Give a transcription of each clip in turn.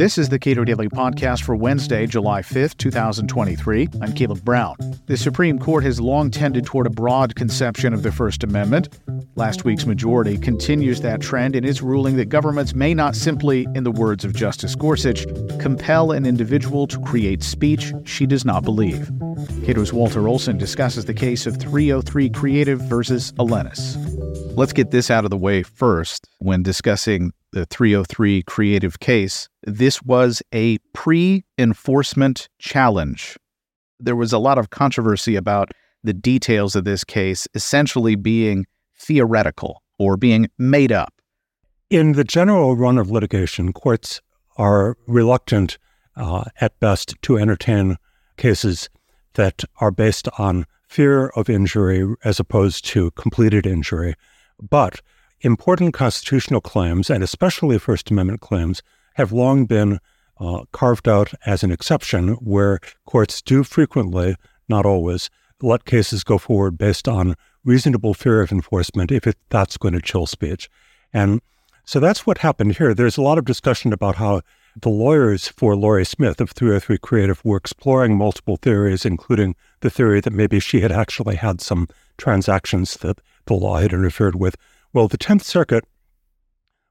This is the Cato Daily Podcast for Wednesday, July 5th, 2023. I'm Caleb Brown. The Supreme Court has long tended toward a broad conception of the First Amendment. Last week's majority continues that trend in its ruling that governments may not simply, in the words of Justice Gorsuch, compel an individual to create speech she does not believe. Cato's Walter Olson discusses the case of 303 Creative versus Elenis. Let's get this out of the way first when discussing the 303 Creative case. This was a pre enforcement challenge. There was a lot of controversy about the details of this case essentially being theoretical or being made up. In the general run of litigation, courts are reluctant uh, at best to entertain cases that are based on fear of injury as opposed to completed injury. But important constitutional claims, and especially First Amendment claims, have long been uh, carved out as an exception where courts do frequently, not always, let cases go forward based on reasonable fear of enforcement if it, that's going to chill speech. And so that's what happened here. There's a lot of discussion about how the lawyers for Lorie Smith of 303 Creative were exploring multiple theories, including the theory that maybe she had actually had some transactions that the law had interfered with. Well, the 10th Circuit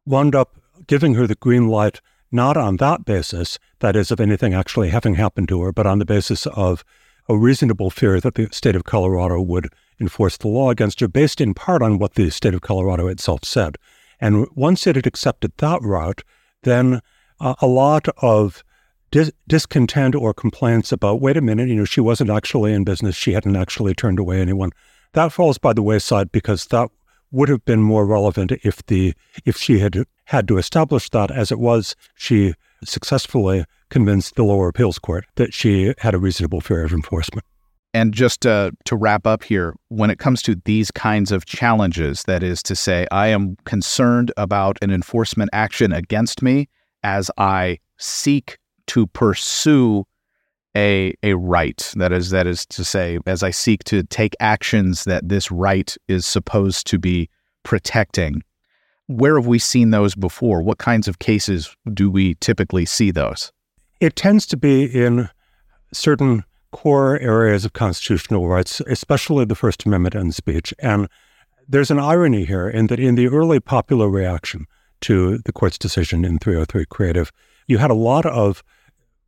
wound up giving her the green light not on that basis, that is, of anything actually having happened to her, but on the basis of a reasonable fear that the state of Colorado would enforce the law against her, based in part on what the state of Colorado itself said. And once it had accepted that route, then uh, a lot of dis- discontent or complaints about, wait a minute, you know, she wasn't actually in business, she hadn't actually turned away anyone. That falls by the wayside because that would have been more relevant if the if she had had to establish that as it was she successfully convinced the lower appeals court that she had a reasonable fear of enforcement. And just uh, to wrap up here, when it comes to these kinds of challenges, that is to say, I am concerned about an enforcement action against me as I seek to pursue a a right. That is that is to say as i seek to take actions that this right is supposed to be protecting. Where have we seen those before? What kinds of cases do we typically see those? It tends to be in certain core areas of constitutional rights especially the first amendment and speech. And there's an irony here in that in the early popular reaction to the court's decision in 303 creative you had a lot of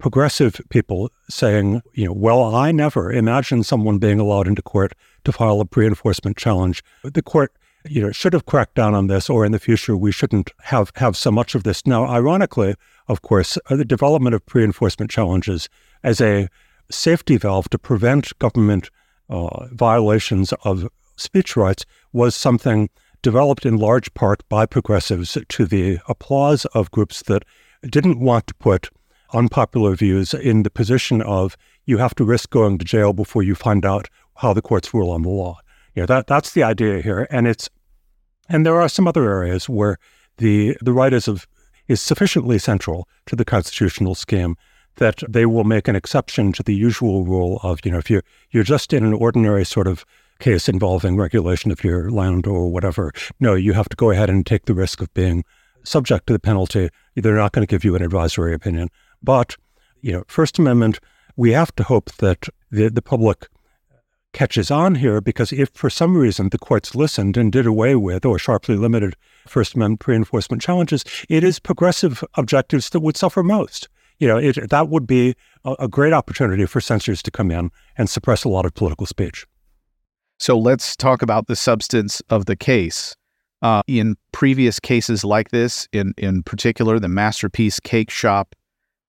progressive people saying, you know, well, I never imagined someone being allowed into court to file a pre-enforcement challenge. The court, you know, should have cracked down on this, or in the future we shouldn't have have so much of this. Now, ironically, of course, uh, the development of pre-enforcement challenges as a safety valve to prevent government uh, violations of speech rights was something developed in large part by progressives to the applause of groups that didn't want to put unpopular views in the position of you have to risk going to jail before you find out how the courts rule on the law. You know, that that's the idea here, and it's and there are some other areas where the the right is of is sufficiently central to the constitutional scheme that they will make an exception to the usual rule of you know if you're you're just in an ordinary sort of case involving regulation of your land or whatever, no, you have to go ahead and take the risk of being subject to the penalty. They're not going to give you an advisory opinion. But, you know, First Amendment, we have to hope that the, the public catches on here because if for some reason the courts listened and did away with or sharply limited First Amendment pre enforcement challenges, it is progressive objectives that would suffer most. You know, it, that would be a, a great opportunity for censors to come in and suppress a lot of political speech. So let's talk about the substance of the case. Uh, in previous cases like this, in, in particular, the Masterpiece Cakeshop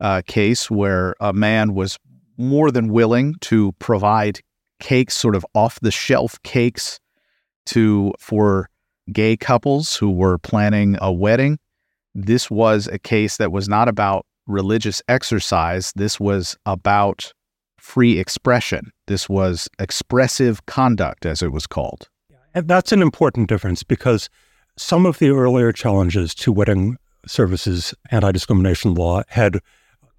uh, case where a man was more than willing to provide cakes, sort of off the shelf cakes, to for gay couples who were planning a wedding. This was a case that was not about religious exercise. This was about free expression. This was expressive conduct, as it was called. And that's an important difference because some of the earlier challenges to wedding services anti discrimination law had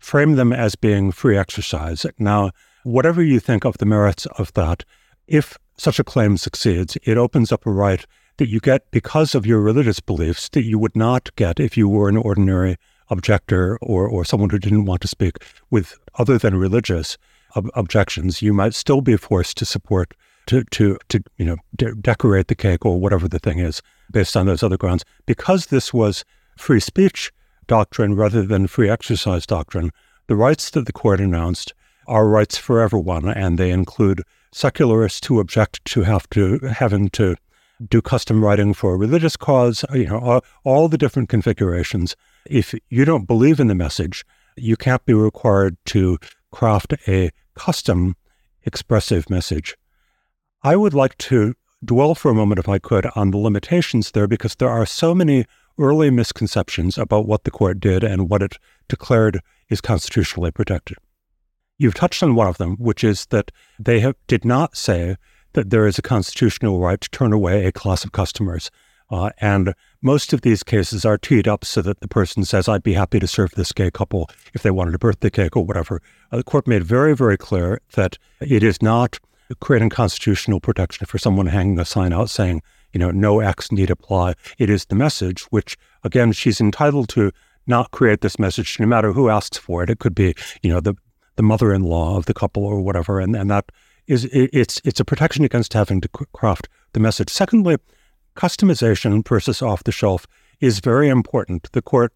frame them as being free exercise. Now, whatever you think of the merits of that, if such a claim succeeds, it opens up a right that you get because of your religious beliefs that you would not get if you were an ordinary objector or, or someone who didn't want to speak with other than religious ob- objections. You might still be forced to support to to to you know de- decorate the cake or whatever the thing is based on those other grounds because this was free speech doctrine rather than free exercise doctrine. The rights that the court announced are rights for everyone, and they include secularists who object to have to having to do custom writing for a religious cause, you know, all, all the different configurations. If you don't believe in the message, you can't be required to craft a custom expressive message. I would like to dwell for a moment, if I could, on the limitations there because there are so many early misconceptions about what the court did and what it declared is constitutionally protected. You've touched on one of them, which is that they have, did not say that there is a constitutional right to turn away a class of customers. Uh, and most of these cases are teed up so that the person says, I'd be happy to serve this gay couple if they wanted a birthday cake or whatever. Uh, the court made very, very clear that it is not creating constitutional protection for someone hanging a sign out saying, you know, no X need apply. It is the message, which again, she's entitled to not create this message no matter who asks for it. It could be, you know, the, the mother-in-law of the couple or whatever. And, and that is, it, it's, it's a protection against having to craft the message. Secondly, customization versus off the shelf is very important. The court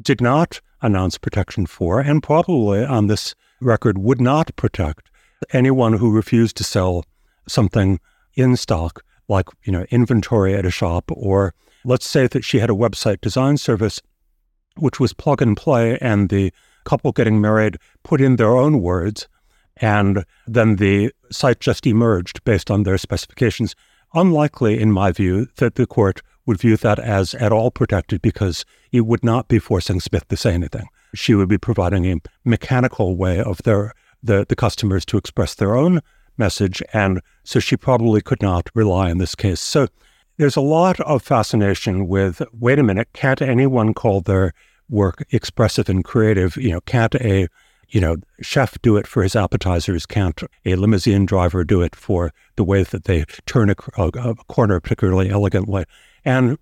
did not announce protection for, and probably on this record would not protect anyone who refused to sell something in stock, like you know inventory at a shop, or let's say that she had a website design service, which was plug and play, and the couple getting married put in their own words, and then the site just emerged based on their specifications unlikely, in my view, that the court would view that as at all protected because it would not be forcing Smith to say anything. She would be providing a mechanical way of their the, the customers to express their own message, and so she probably could not rely on this case. So there's a lot of fascination with wait a minute, can't anyone call their work expressive and creative? You know, can't a you know, chef do it for his appetizers, can't a limousine driver do it for the way that they turn a, a, a corner particularly elegantly? And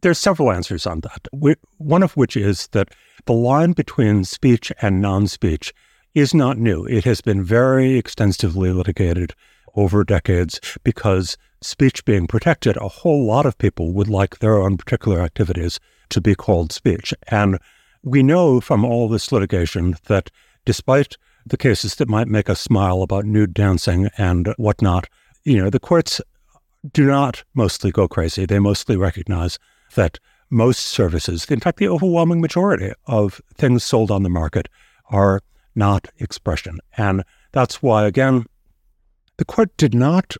there's several answers on that. We, one of which is that the line between speech and non-speech is not new. It has been very extensively litigated over decades because speech being protected, a whole lot of people would like their own particular activities to be called speech. And we know from all this litigation that despite the cases that might make us smile about nude dancing and whatnot, you know, the courts do not mostly go crazy. They mostly recognize that most services, in fact, the overwhelming majority of things sold on the market are not expression. And that's why, again, the court did not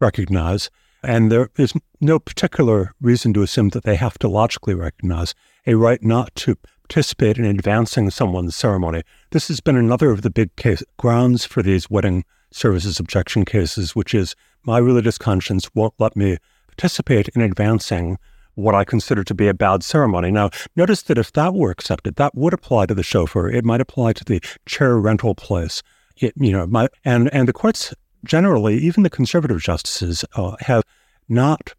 recognize, and there is no particular reason to assume that they have to logically recognize a right not to participate in advancing someone's ceremony. This has been another of the big case, grounds for these wedding services objection cases, which is my religious conscience won't let me participate in advancing what I consider to be a bad ceremony. Now, notice that if that were accepted, that would apply to the chauffeur. It might apply to the chair rental place. It, you know, my, and and the courts generally, even the conservative justices, uh, have not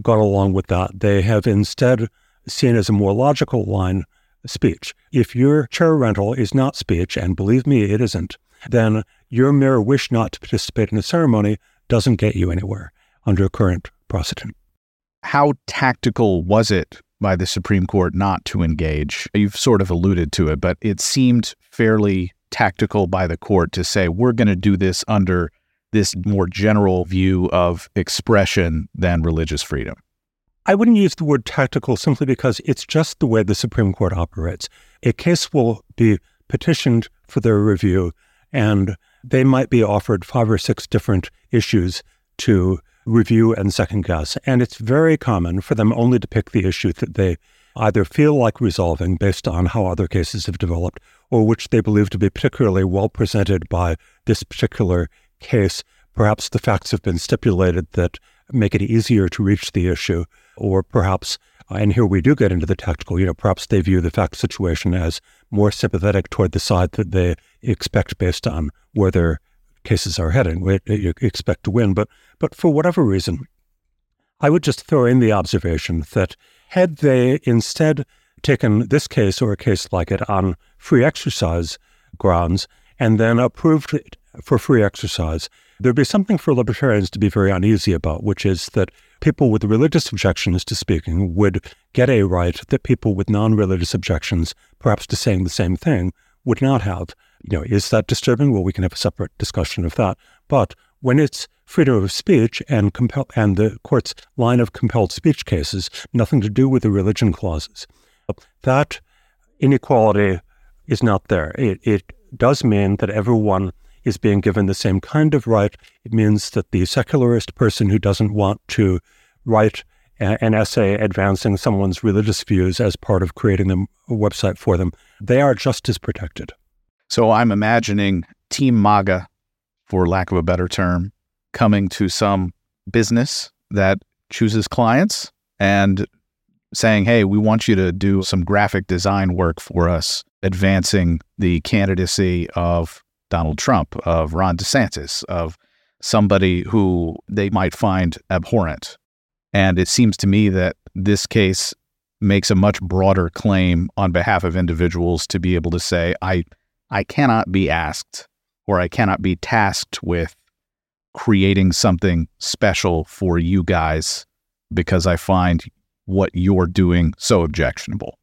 gone along with that. They have instead seen as a more logical line speech. If your chair rental is not speech, and believe me, it isn't, then your mere wish not to participate in a ceremony doesn't get you anywhere under current precedent. How tactical was it by the Supreme Court not to engage? You've sort of alluded to it, but it seemed fairly tactical by the court to say, we're going to do this under this more general view of expression than religious freedom. I wouldn't use the word tactical simply because it's just the way the Supreme Court operates. A case will be petitioned for their review, and they might be offered five or six different issues to review and second guess. And it's very common for them only to pick the issue that they either feel like resolving based on how other cases have developed, or which they believe to be particularly well presented by this particular case. Perhaps the facts have been stipulated that make it easier to reach the issue, or perhaps, and here we do get into the tactical, you know, perhaps they view the fact situation as more sympathetic toward the side that they expect based on where cases are heading. You expect to win, but but for whatever reason, I would just throw in the observation that had they instead taken this case or a case like it on free exercise grounds and then approved it for free exercise, there'd be something for libertarians to be very uneasy about, which is that people with religious objections to speaking would get a right that people with non religious objections, perhaps to saying the same thing, would not have. You know, is that disturbing? Well, we can have a separate discussion of that. But when it's freedom of speech and compel and the court's line of compelled speech cases, nothing to do with the religion clauses, that inequality is not there. It, it does mean that everyone is being given the same kind of right. It means that the secularist person who doesn't want to write a, an essay advancing someone's religious views as part of creating them, a website for them, they are just as protected. So I'm imagining Team MAGA, for lack of a better term, coming to some business that chooses clients and saying, hey, we want you to do some graphic design work for us, advancing the candidacy of Donald Trump, of Ron DeSantis, of somebody who they might find abhorrent. And it seems to me that this case makes a much broader claim on behalf of individuals to be able to say, I, I cannot be asked or I cannot be tasked with creating something special for you guys because I find what you're doing so objectionable.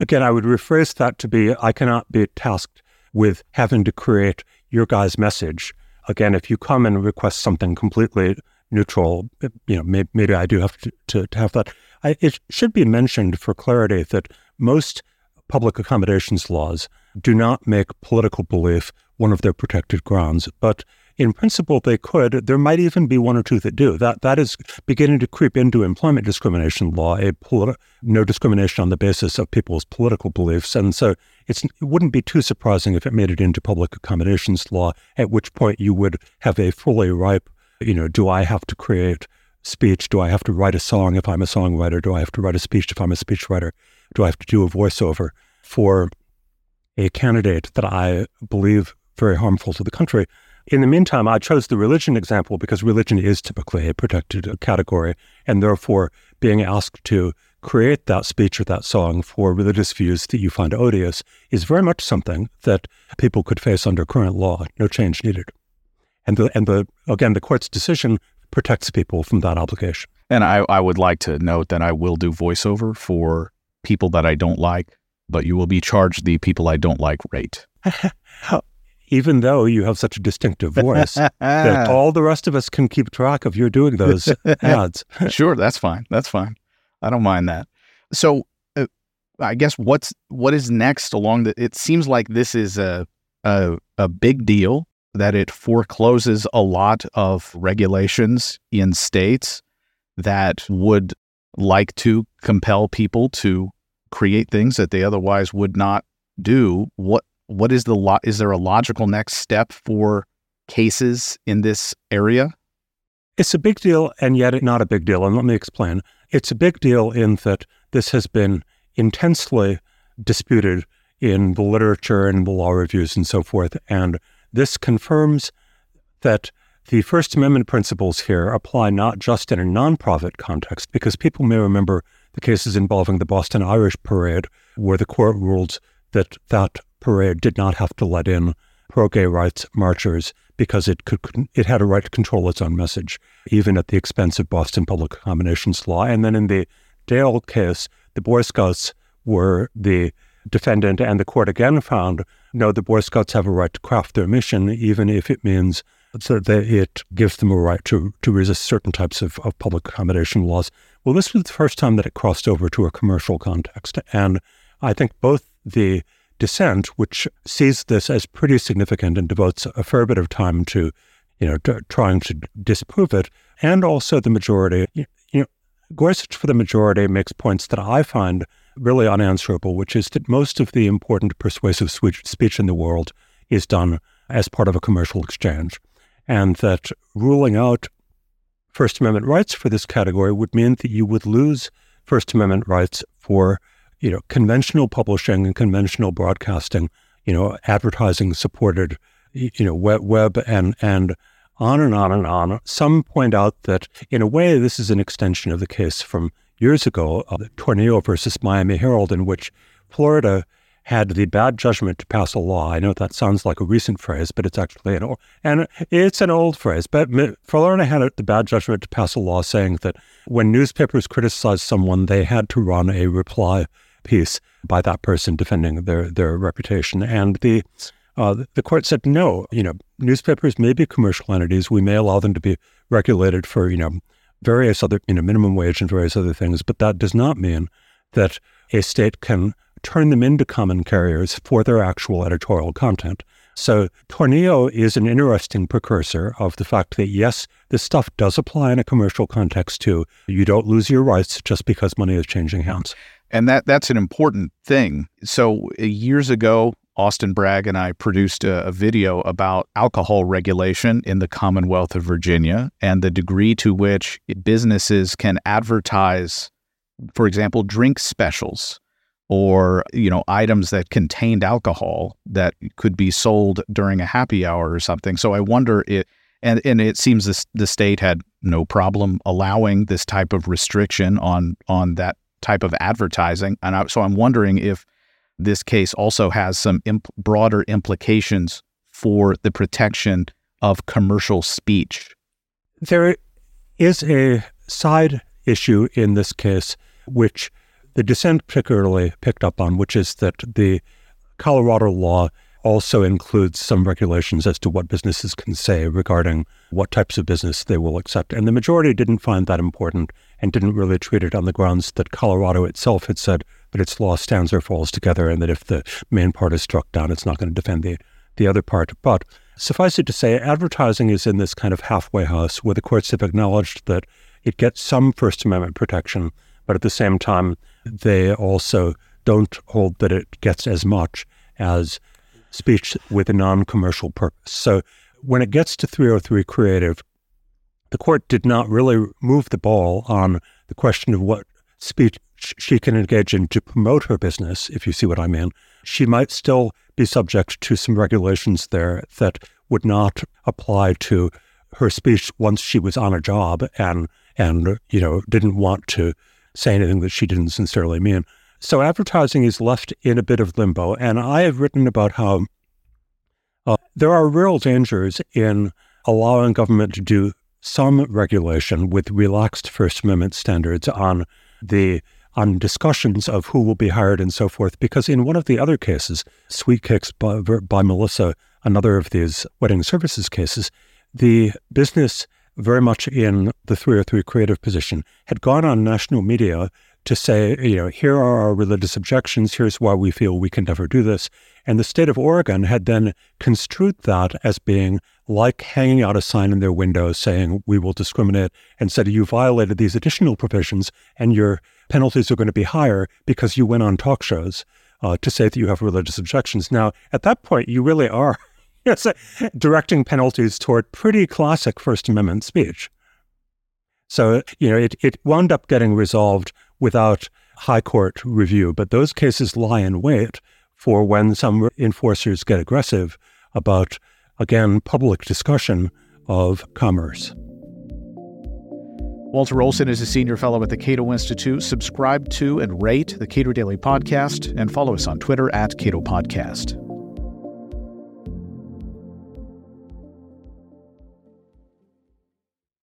Again, I would rephrase that to be I cannot be tasked with having to create your guy's message. Again, if you come and request something completely neutral, you know, maybe, maybe I do have to, to, to have that. I, it should be mentioned for clarity that most public accommodations laws do not make political belief one of their protected grounds, but in principle, they could. There might even be one or two that do. That that is beginning to creep into employment discrimination law, a politi- no discrimination on the basis of people's political beliefs. And so it wouldn't be too surprising if it made it into public accommodations law, at which point you would have a fully ripe, you know, do I have to create speech? Do I have to write a song if I'm a songwriter? Do I have to write a speech if I'm a speechwriter? Do I have to do a voiceover for a candidate that I believe very harmful to the country? In the meantime, I chose the religion example because religion is typically a protected category, and therefore being asked to create that speech or that song for religious views that you find odious is very much something that people could face under current law. No change needed. And the and the again the court's decision protects people from that obligation. And I, I would like to note that I will do voiceover for people that I don't like, but you will be charged the people I don't like rate. even though you have such a distinctive voice that all the rest of us can keep track of you doing those ads. sure, that's fine. That's fine. I don't mind that. So, uh, I guess what's what is next along the? It seems like this is a a, a big deal that it forecloses a lot of regulations in states that would like to compel people to create things that they otherwise would not do. What what is the lo- is there a logical next step for cases in this area? It's a big deal and yet not a big deal. And let me explain. It's a big deal in that this has been intensely disputed in the literature and the law reviews and so forth. And this confirms that the First Amendment principles here apply not just in a nonprofit context, because people may remember the cases involving the Boston Irish Parade, where the court ruled that that parade did not have to let in pro-gay rights marchers because it could it had a right to control its own message, even at the expense of Boston public accommodations law. And then in the Dale case, the Boy Scouts were the defendant, and the court again found no, the Boy Scouts have a right to craft their mission, even if it means that it gives them a right to, to resist certain types of, of public accommodation laws. Well, this was the first time that it crossed over to a commercial context. And I think both the dissent, which sees this as pretty significant and devotes a fair bit of time to, you know, to trying to disprove it, and also the majority. You know, Gorsuch for the majority makes points that I find really unanswerable, which is that most of the important persuasive speech in the world is done as part of a commercial exchange, and that ruling out First Amendment rights for this category would mean that you would lose First Amendment rights for you know, conventional publishing and conventional broadcasting, you know, advertising supported, you know, web, web and and on and on and on. Some point out that, in a way, this is an extension of the case from years ago, uh, Tornillo versus Miami Herald, in which Florida had the bad judgment to pass a law. I know that sounds like a recent phrase, but it's actually an old, and it's an old phrase. But Florida had the bad judgment to pass a law saying that when newspapers criticized someone, they had to run a reply piece by that person defending their their reputation. And the uh, the court said no. You know, newspapers may be commercial entities. We may allow them to be regulated for you know various other you know minimum wage and various other things, but that does not mean that a state can turn them into common carriers for their actual editorial content. So Tornillo is an interesting precursor of the fact that yes, this stuff does apply in a commercial context too. You don't lose your rights just because money is changing hands. And that that's an important thing. So uh, years ago, Austin Bragg and I produced a, a, video about alcohol regulation in the Commonwealth of Virginia and the degree to which businesses can advertise, for example, drink specials or you know items that contained alcohol that could be sold during a happy hour or something. So I wonder it and and it seems this, the state had no problem allowing this type of restriction on on that type of advertising. And I, so I'm wondering if this case also has some imp- broader implications for the protection of commercial speech. There is a side issue in this case, which the dissent particularly picked up on, which is that the Colorado law also includes some regulations as to what businesses can say regarding what types of business they will accept. And the majority didn't find that important and didn't really treat it on the grounds that Colorado itself had said that its law stands or falls together and that if the main part is struck down, it's not going to defend the, the other part. But suffice it to say, advertising is in this kind of halfway house where the courts have acknowledged that it gets some First Amendment protection, but at the same time, they also don't hold that it gets as much as speech with a non commercial purpose. So when it gets to 303 creative, the court did not really move the ball on the question of what speech she can engage in to promote her business, if you see what I mean. She might still be subject to some regulations there that would not apply to her speech once she was on a job and and you know didn't want to say anything that she didn't sincerely mean. So advertising is left in a bit of limbo. And I have written about how uh, there are real dangers in allowing government to do some regulation with relaxed First Amendment standards on the on discussions of who will be hired and so forth. Because in one of the other cases, Sweet Cakes by, by Melissa, another of these wedding services cases, the business very much in the 303 creative position, had gone on national media to say, you know, here are our religious objections, here's why we feel we can never do this. And the state of Oregon had then construed that as being like hanging out a sign in their window saying, we will discriminate, and said, you violated these additional provisions and your penalties are going to be higher because you went on talk shows uh, to say that you have religious objections. Now, at that point, you really are yes, uh, directing penalties toward pretty classic First Amendment speech. So, you know, it, it wound up getting resolved without high court review, but those cases lie in wait for when some enforcers get aggressive about, again, public discussion of commerce. Walter Olson is a senior fellow at the Cato Institute. Subscribe to and rate the Cato Daily Podcast and follow us on Twitter at Cato Podcast.